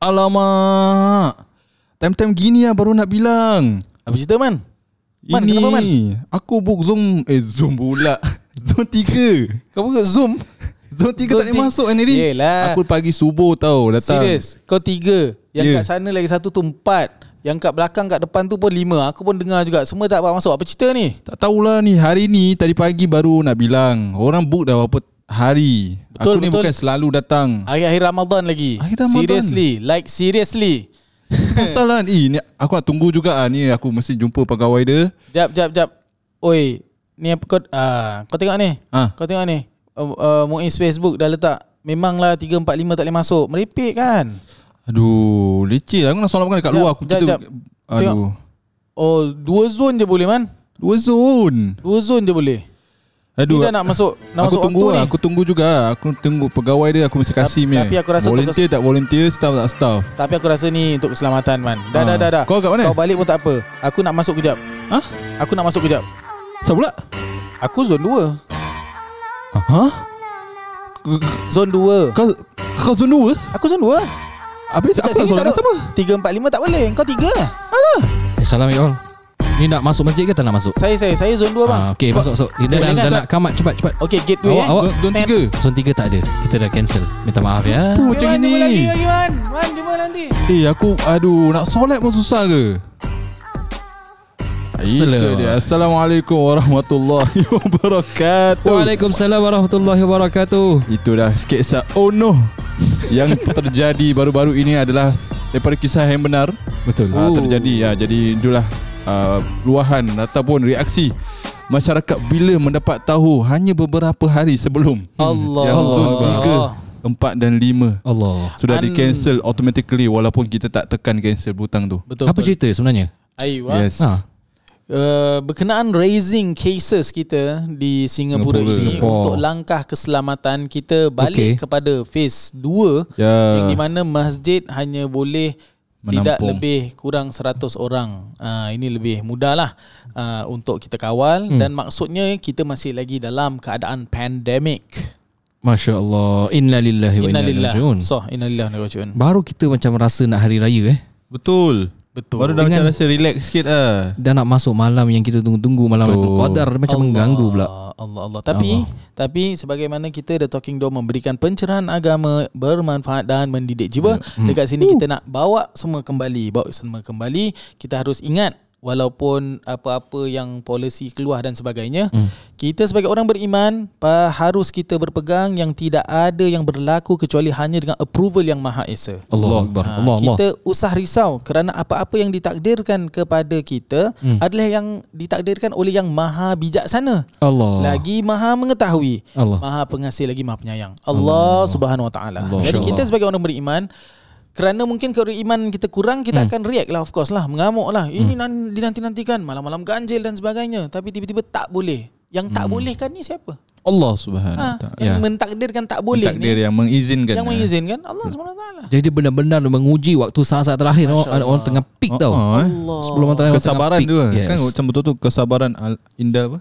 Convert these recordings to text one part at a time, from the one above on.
Alamak. Time-time gini lah baru nak bilang. Apa cerita man? Man, Ini kenapa, Man? aku book Zoom eh Zoom pula. Zoom 3. Kau buka Zoom? Zoom 3 tak boleh masuk ni. Yelah. Aku pagi subuh tau datang. Serius? Kau tiga. Yang Ya. kat sana lagi satu tu empat. Yang kat belakang kat depan tu pun lima. Aku pun dengar juga. Semua tak dapat masuk. Apa cerita ni? Tak tahulah ni hari ni tadi pagi baru nak bilang. Orang book dah berapa hari. Betul, aku ni betul. bukan selalu datang. Akhir-akhir Ramadan lagi. Akhir Ramadan. Seriously. Like seriously. Masalah ni, ni aku nak tunggu juga ah ni aku mesti jumpa pegawai dia. Jap, jap, jap. Oi. Ni apa kau... Ah, kau tengok ni. Ah. Kau tengok ni. Uh, uh, Muiz Facebook dah letak. Memanglah 3, 4, 5 tak boleh masuk. Merepek kan? Aduh, leceh lah. Aku nak solat makan dekat Jap, luar aku jap, kita. jap. Aduh. Oh, dua zone je boleh man. Dua zone. Dua zone je boleh. Aduh. Ni dah nak masuk nak aku masuk tunggu waktu lah, ni. aku tunggu juga. Aku tunggu pegawai dia aku mesti kasih Tapi- punya. tapi aku rasa volunteer tak volunteer, staff tak staff. Tapi aku rasa ni untuk keselamatan man. Dah Ah. dah dah dah. Kau kat mana? Kau balik pun tak apa. Aku nak masuk kejap. Hah? Aku nak masuk kejap. Siapa pula? Aku zone 2. Ha? Zone 2. Kau kau zone 2? Aku zone 2. Habis aku tak dengan ada. siapa? 3 4 5 tak boleh. Kau 3. Assalamualaikum Ni nak masuk masjid ke tak nak masuk? Saya saya saya zone 2 bang. Ah, okay masuk masuk Dia Boleh dah, dah nak kamat cepat cepat Okey, gate dulu Awak- eh. awak- Zone- Zone Ten. 3. Zone 3 tak ada Kita dah cancel Minta maaf ya Apa macam? Jumpa lagi lagi Wan. Wan jumpa nanti. Eh aku aduh nak solat pun susah ke? Itu Assalamualaikum. dia. Assalamualaikum warahmatullahi wabarakatuh. Waalaikumsalam warahmatullahi wabarakatuh Itu dah sketsa Oh no Yang terjadi baru-baru ini adalah Daripada kisah yang benar Betul uh. Terjadi ya, Jadi itulah uh, Luahan ataupun reaksi Masyarakat bila mendapat tahu Hanya beberapa hari sebelum Allah. Yang zon Allah. 3 4 dan 5 Allah Sudah An- di cancel automatically Walaupun kita tak tekan cancel butang tu Betul. Apa betul. cerita sebenarnya? Aiwa. Yes Ha. Uh, berkenaan raising cases kita di Singapura, Singapura. ini Singapore. untuk langkah keselamatan kita balik Okey. kepada phase 2 Ya yang di mana masjid hanya boleh tidak Menampung. lebih kurang 100 orang. Uh, ini lebih mudah lah uh, untuk kita kawal Hmm. dan maksudnya kita masih lagi dalam keadaan pandemik. Masya Allah Inna lillahi wa inna ilaihi rajiun So, innalillah wa rajiun. Baru kita macam rasa nak hari raya eh Betul Betul. Baru dah macam rasa relax sikit lah Dah nak masuk malam yang kita tunggu-tunggu Malam Betul. Qadar Macam mengganggu pula Allah Allah. Tapi tapi sebagaimana kita The Talking Dome memberikan pencerahan agama bermanfaat dan mendidik jiwa, Hmm. dekat sini kita nak bawa semua kembali, bawa semua kembali. Kita harus ingat walaupun apa-apa yang polisi keluar dan sebagainya, Hmm. kita sebagai orang beriman harus kita berpegang yang tidak ada yang berlaku kecuali hanya dengan approval yang Maha Esa. Allah Akbar Ha, Allah Allah kita usah risau kerana apa-apa yang ditakdirkan kepada kita Hmm. adalah yang ditakdirkan oleh yang Maha bijaksana. Allah Lagi maha mengetahui Allah Maha pengasih lagi maha penyayang Allah, Subhanahu Wa Taala. Allah. Jadi kita Allah. sebagai orang beriman kerana mungkin keimanan kita kurang kita Hmm. akan react lah of course lah mengamuk lah ini nan- dinanti-nantikan malam-malam ganjil dan sebagainya tapi tiba-tiba tak boleh yang tak boleh kan ni siapa Allah subhanahu ha, wa ta'ala yang Ya. mentakdirkan tak boleh Takdir ni yang mengizinkan yang eh. mengizinkan Allah Subhanahu Wa Taala Jadi benar-benar menguji waktu saat-saat terakhir orang, Masya orang tengah peak tau Oh, eh. Allah Sebelum orang tengah Kesabaran tu kan yes. Kan macam betul-betul kesabaran al- Indah apa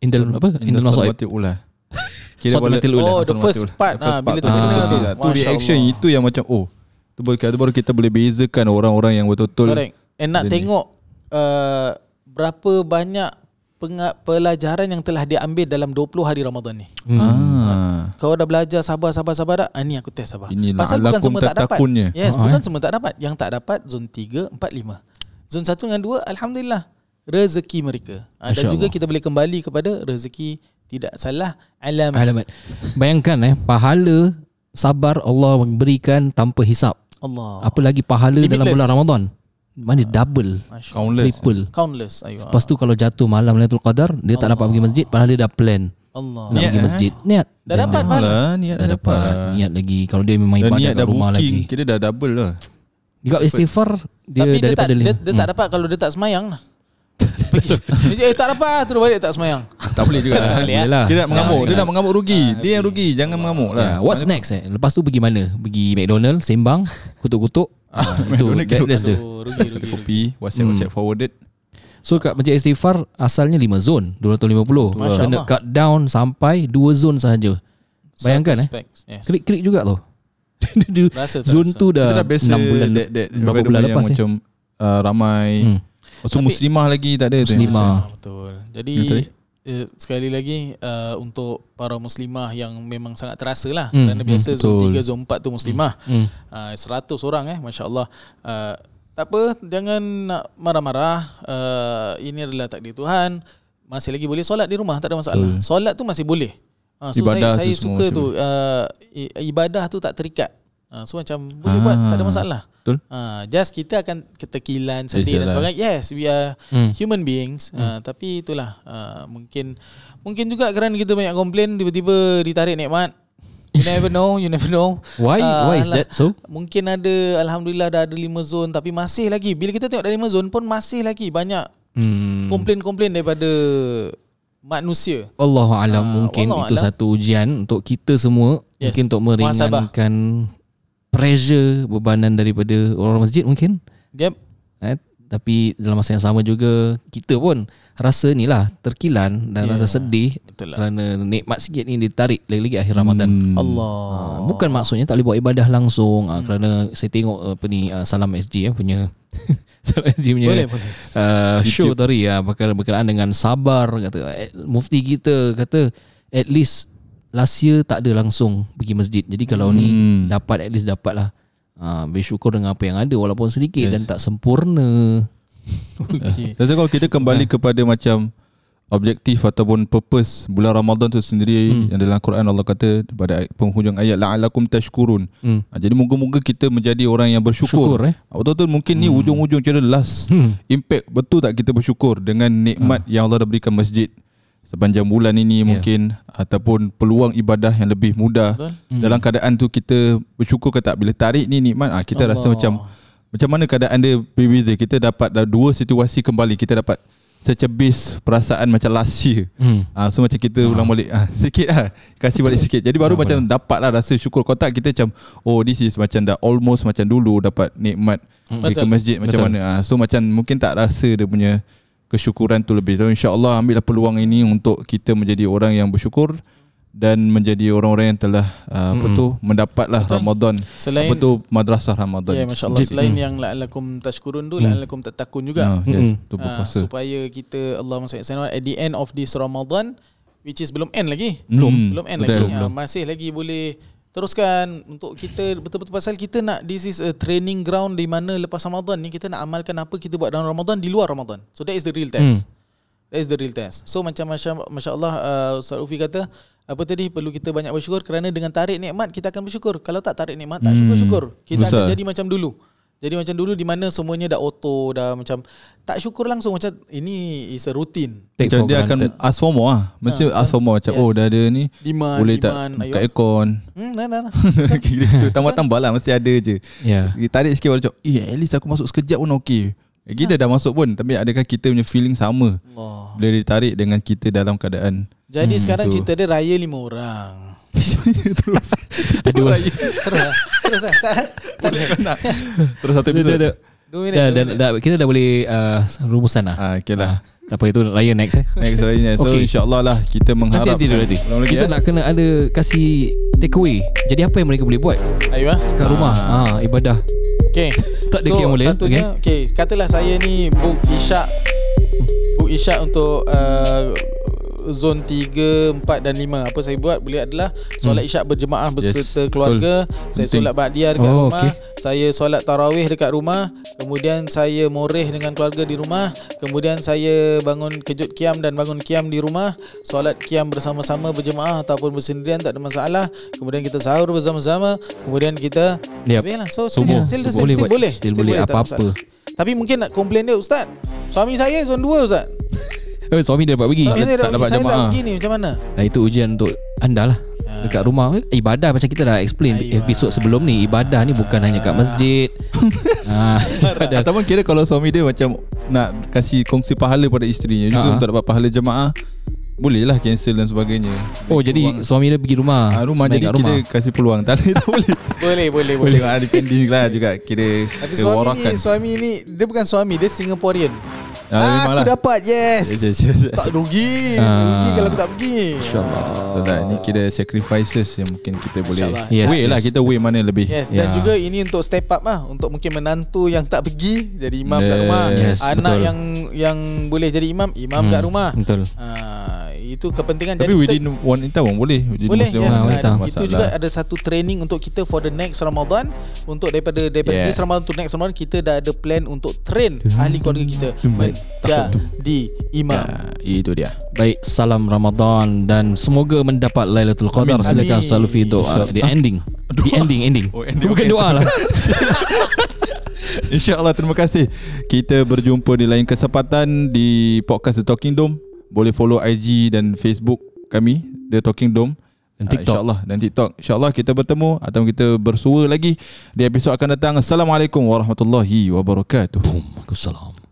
Indal apa? Indal Masoib Salawatil ula Salawatil ula. Oh, the first part, The first ah, bila part tu tu kena betul tu. tak? Tu Masya reaction Allah. itu yang macam Oh tu baru, tu baru kita boleh bezakan orang-orang yang betul-betul Correct. And nak Dia ni. tengok uh, berapa banyak penga- pelajaran yang telah diambil dalam 20 hari Ramadan ni. Hmm. ah. Kau dah belajar sabar sabar sabar tak? Ah, ni aku test sabar. Ini Pasal bukan semua tak dapat. tattakunnya. Yes, Ah, bukan eh. semua tak dapat. Yang tak dapat zon 3, 4, 5. Zon 1 dengan 2 alhamdulillah rezeki mereka. Ah, dan juga Allah. kita boleh kembali kepada rezeki tidak salah alam. Alamat. Bayangkan eh pahala sabar Allah memberikan tanpa hisap. Allah. Apa lagi pahala dalam bulan Ramadan? Mana double, Masya Allah. Countless triple. Countless. Ayuh. Lepas tu kalau jatuh malam Lailatul Qadar, dia tak dapat pergi masjid padahal dia dah plan Allah. nak Niat, pergi eh? masjid. Niat. Dah dapat niat. pahala. Alah, niat Dah dah dapat dapat. Niat lagi. Kalau dia memang ibadat kat dah rumah booking lagi. Kira dah double lah Juga istighfar dia Tapi dia tak, daripada dia, dia tak dapat kalau dia tak semayang lah. Pergi. Dia, eh tak dapat terus balik tak semayang. Tak boleh juga Tak boleh, lah. Dia nak mengamuk Ah, Dia nak mengamuk rugi Dia yang rugi Jangan mengamuk Ya, lah what's next eh? Lepas tu pergi mana? Pergi McDonald, sembang, kutuk-kutuk. Ah, itu McDonald that, that's the. Rugi, rugi. Kopi Whatsapp whatsapp forwarded So kat Masjid Istighfar asalnya 5 zone, 250. Masya Kena Allah. cut down sampai 2 zone sahaja. Bayangkan eh. Yes. Klik-klik juga tu. Rasa rasa? tu dah Kita dah biasa 6 bulan that, that berapa bulan lepas yang ni macam uh, ramai Hmm. So Tapi- muslimah lagi tak ada tu. Muslimah. Ah, Betul. Jadi Betul. eh, sekali lagi uh, untuk para muslimah yang memang sangat terasa lah Hmm, kerana hmm, biasa zone betul. 3 zone 4 tu muslimah. Hmm. Uh, 100 orang eh masya-Allah. Uh, tak apa jangan nak marah-marah. Uh, ini adalah takdir Tuhan. Masih lagi boleh solat di rumah tak ada masalah. Betul. Solat tu masih boleh. Uh, so Ibadah saya tu saya semua suka tu uh, i- ibadah tu tak terikat. Uh, so macam boleh buat tak ada Ah, masalah. Betul. Uh, just kita akan ketekilan sedih dan sebagainya. Yes, we are Hmm. human beings. Uh, tapi itulah uh, mungkin mungkin juga kerana kita banyak komplain tiba-tiba ditarik nikmat. You never know, you never know. Why Ah, why is alah. that so? Mungkin ada alhamdulillah dah ada 5 zone tapi masih lagi bila kita tengok dari 5 zone pun masih lagi banyak Hmm. komplain-komplain daripada manusia. Allah alam Ah, mungkin wallahu itu a'lam. satu ujian untuk kita semua Yes. mungkin untuk Muhasabah. Pressure bebanan daripada orang masjid mungkin Yep. eh, tapi dalam masa yang sama juga kita pun rasa ni lah terkilan dan Ya, rasa sedih betul lah. kerana nikmat sikit ni ditarik lagi-lagi akhir Ramadan. Hmm. Allah. Ah, Bukan maksudnya tak boleh buat ibadah langsung ah, kerana saya tengok apa ni ah, Salam SG ya punya Salam SG punya Boleh, boleh. uh, show tadi ya berkaitan berkenaan dengan sabar kata eh, mufti kita kata at least last year tak ada langsung pergi masjid. Jadi kalau ni Hmm. dapat at least dapatlah uh, bersyukur dengan apa yang ada walaupun sedikit dan tak sempurna. Okay. Saya rasa kalau kita kembali kepada macam objektif ataupun purpose bulan Ramadan tu sendiri Hmm. yang dalam Quran Allah kata pada penghujung ayat la'allakum tashkurun. Hmm. Ha, jadi moga-moga kita menjadi orang yang bersyukur. Syukur eh. Ha, Betul-betul mungkin ni ujung-ujung kira last Hmm. impact betul tak kita bersyukur dengan nikmat yang Allah dah berikan masjid sepanjang bulan ini mungkin ataupun peluang ibadah yang lebih mudah. Betul. dalam keadaan tu kita bersyukur ke tak? Bila tarik ni nikmat ah kita rasa Allah. macam macam mana keadaan dia berbeza? Kita dapat dah dua situasi kembali kita dapat secebis perasaan macam last year Hmm. Ah, so macam kita ulang balik ah, sikit lah Kasih balik sikit. Jadi baru macam dapat lah rasa syukur Kalau tak kita macam Oh this is macam dah almost macam dulu Dapat nikmat. Pergi ke Betul. masjid macam Betul. mana? Ah, So macam mungkin tak rasa dia punya Kesyukuran tu lebih. So insyaAllah ambillah peluang ini Untuk kita menjadi orang yang bersyukur Dan menjadi orang-orang yang telah uh, Apa tu Mendapatlah Ramadan. Selain Apa tu Madrasah Ramadan. Ya, masya-Allah. Selain yang la'allakum tashkurun tu la'allakum tattaqun juga. ah, yes, tu Ah, berpuasa. supaya kita Allah SWT at the end of this Ramadan which is belum end lagi. Belum. Belum end Betul. lagi. Ah, masih lagi boleh teruskan untuk kita betul-betul pasal kita nak this is a training ground di mana lepas Ramadan ni kita nak amalkan apa kita buat dalam Ramadan di luar Ramadan. So that is the real test. That is the real test. So macam masya, masya-Allah uh, Ustaz Ufi kata apa tadi perlu kita banyak bersyukur kerana dengan tarik nikmat kita akan bersyukur. Kalau tak tarik nikmat tak Hmm. syukur-syukur. Kita akan Besar. jadi macam dulu. Jadi macam dulu di mana semuanya dah auto dah macam tak syukur langsung macam ini is a routine. Take Macam dia granted. akan ask for more lah Mesti Ah, ask for more Macam yes. oh dah ada ni Demand, Boleh tak demand, buka ayo. aircon Hmm, nah, nah, nah. Kira tu tambah-tambah lah Mesti ada je Ya. Kita tarik sikit baru cakap Eh at least aku masuk sekejap pun okey Eh, Kita dah masuk pun Tapi adakah kita punya feeling sama Allah. Bila ditarik dengan kita dalam keadaan Jadi sekarang tu. cerita dia raya lima orang. Terus Terus lah. Terus lah. Tak. Terus satu Dah, episod dah, dah. Dua minit. Dah, dua dah, minit. dah, kita dah boleh uh, rumusan lah. ah, Okay lah Tak apa itu raya next eh. Next lainnya So Okay. insyaAllah lah Kita Nanti mengharap nanti nanti. Lagi, Kita nak kena ada kasih take away. Jadi apa yang mereka boleh buat Ayo ah. kat rumah? Ah, ibadah. Okay. Tak ada so, yang boleh, Satunya, okay. Katalah saya ni book isyak book isyak untuk uh, zon 3, 4 dan 5. Apa saya buat boleh adalah solat isyak berjemaah beserta Yes, keluarga. Saya Penting. solat ba'diyah dekat Oh, rumah. okay. Saya solat tarawih dekat rumah. Kemudian saya moreh dengan keluarga di rumah. Kemudian saya bangun kejut kiam dan bangun kiam di rumah. Solat kiam bersama-sama berjemaah ataupun bersendirian tak ada masalah. Kemudian kita sahur bersama-sama. Kemudian kita Yep. Lah. So Subuh. still, still, still, boleh still, buat. boleh. Still boleh apa-apa. Tapi mungkin nak komplain dia Ustaz Suami saya zon 2 Ustaz Eh, suami dia dapat pergi. Suami saya tak dah dapat Saya tak jemaah. pergi ni Macam mana? Nah, itu ujian untuk anda lah. Dekat rumah. Ibadah macam kita dah explain Ayuh. Episod sebelum ni. Ibadah ni bukan hanya kat masjid. Ah, ibadah. Ataupun kira kalau suami dia macam Nak kasih kongsi pahala pada isterinya Juga Ha. untuk dapat pahala jemaah Boleh lah cancel dan sebagainya. Oh jadi suami dia pergi rumah. Ah, rumah jadi kita rumah. kasih peluang. Tak boleh tak boleh. Boleh boleh Boleh. Ah, depending lah juga. Kira Tapi suami ni Suami ni Dia bukan suami Dia Singaporean Ah, memang aku lah. dapat yes. Tak rugi. Ah. rugi kalau aku tak pergi. InsyaAllah So tak, Ni kira sacrifices Yang mungkin kita boleh. Yes, Weigh lah yes. Kita weigh mana lebih Yes dan Ya. juga ini untuk step up lah untuk mungkin menantu yang tak pergi jadi imam kat Yes, rumah. yes, Anak betul. yang yang boleh jadi imam, imam Hmm, kat rumah. Betul. Ah, itu kepentingan Tapi jadi within wanita pun boleh Jadi boleh Muslim yes. orang Ah, wanita. itu juga ada satu training untuk kita for the next Ramadan untuk daripada daripada Yeah. this Ramadan to next Ramadan kita dah ada plan untuk train ahli keluarga kita menjadi imam. Ah, Itu dia Baik, salam Ramadan dan semoga mendapat Lailatul Qadar. Amin. Silakan Amin. selalu fi doa. The ending. The ending, ending. Oh, ending, Bukan okay. doa lah. InsyaAllah terima kasih Kita berjumpa di lain kesempatan Di podcast The Talking Dome Boleh follow IG dan Facebook kami The Talking Dome Dan Ah, TikTok. InsyaAllah Dan TikTok InsyaAllah kita bertemu Atau kita bersua lagi Di episod akan datang Assalamualaikum warahmatullahi wabarakatuh Boom. Assalamualaikum.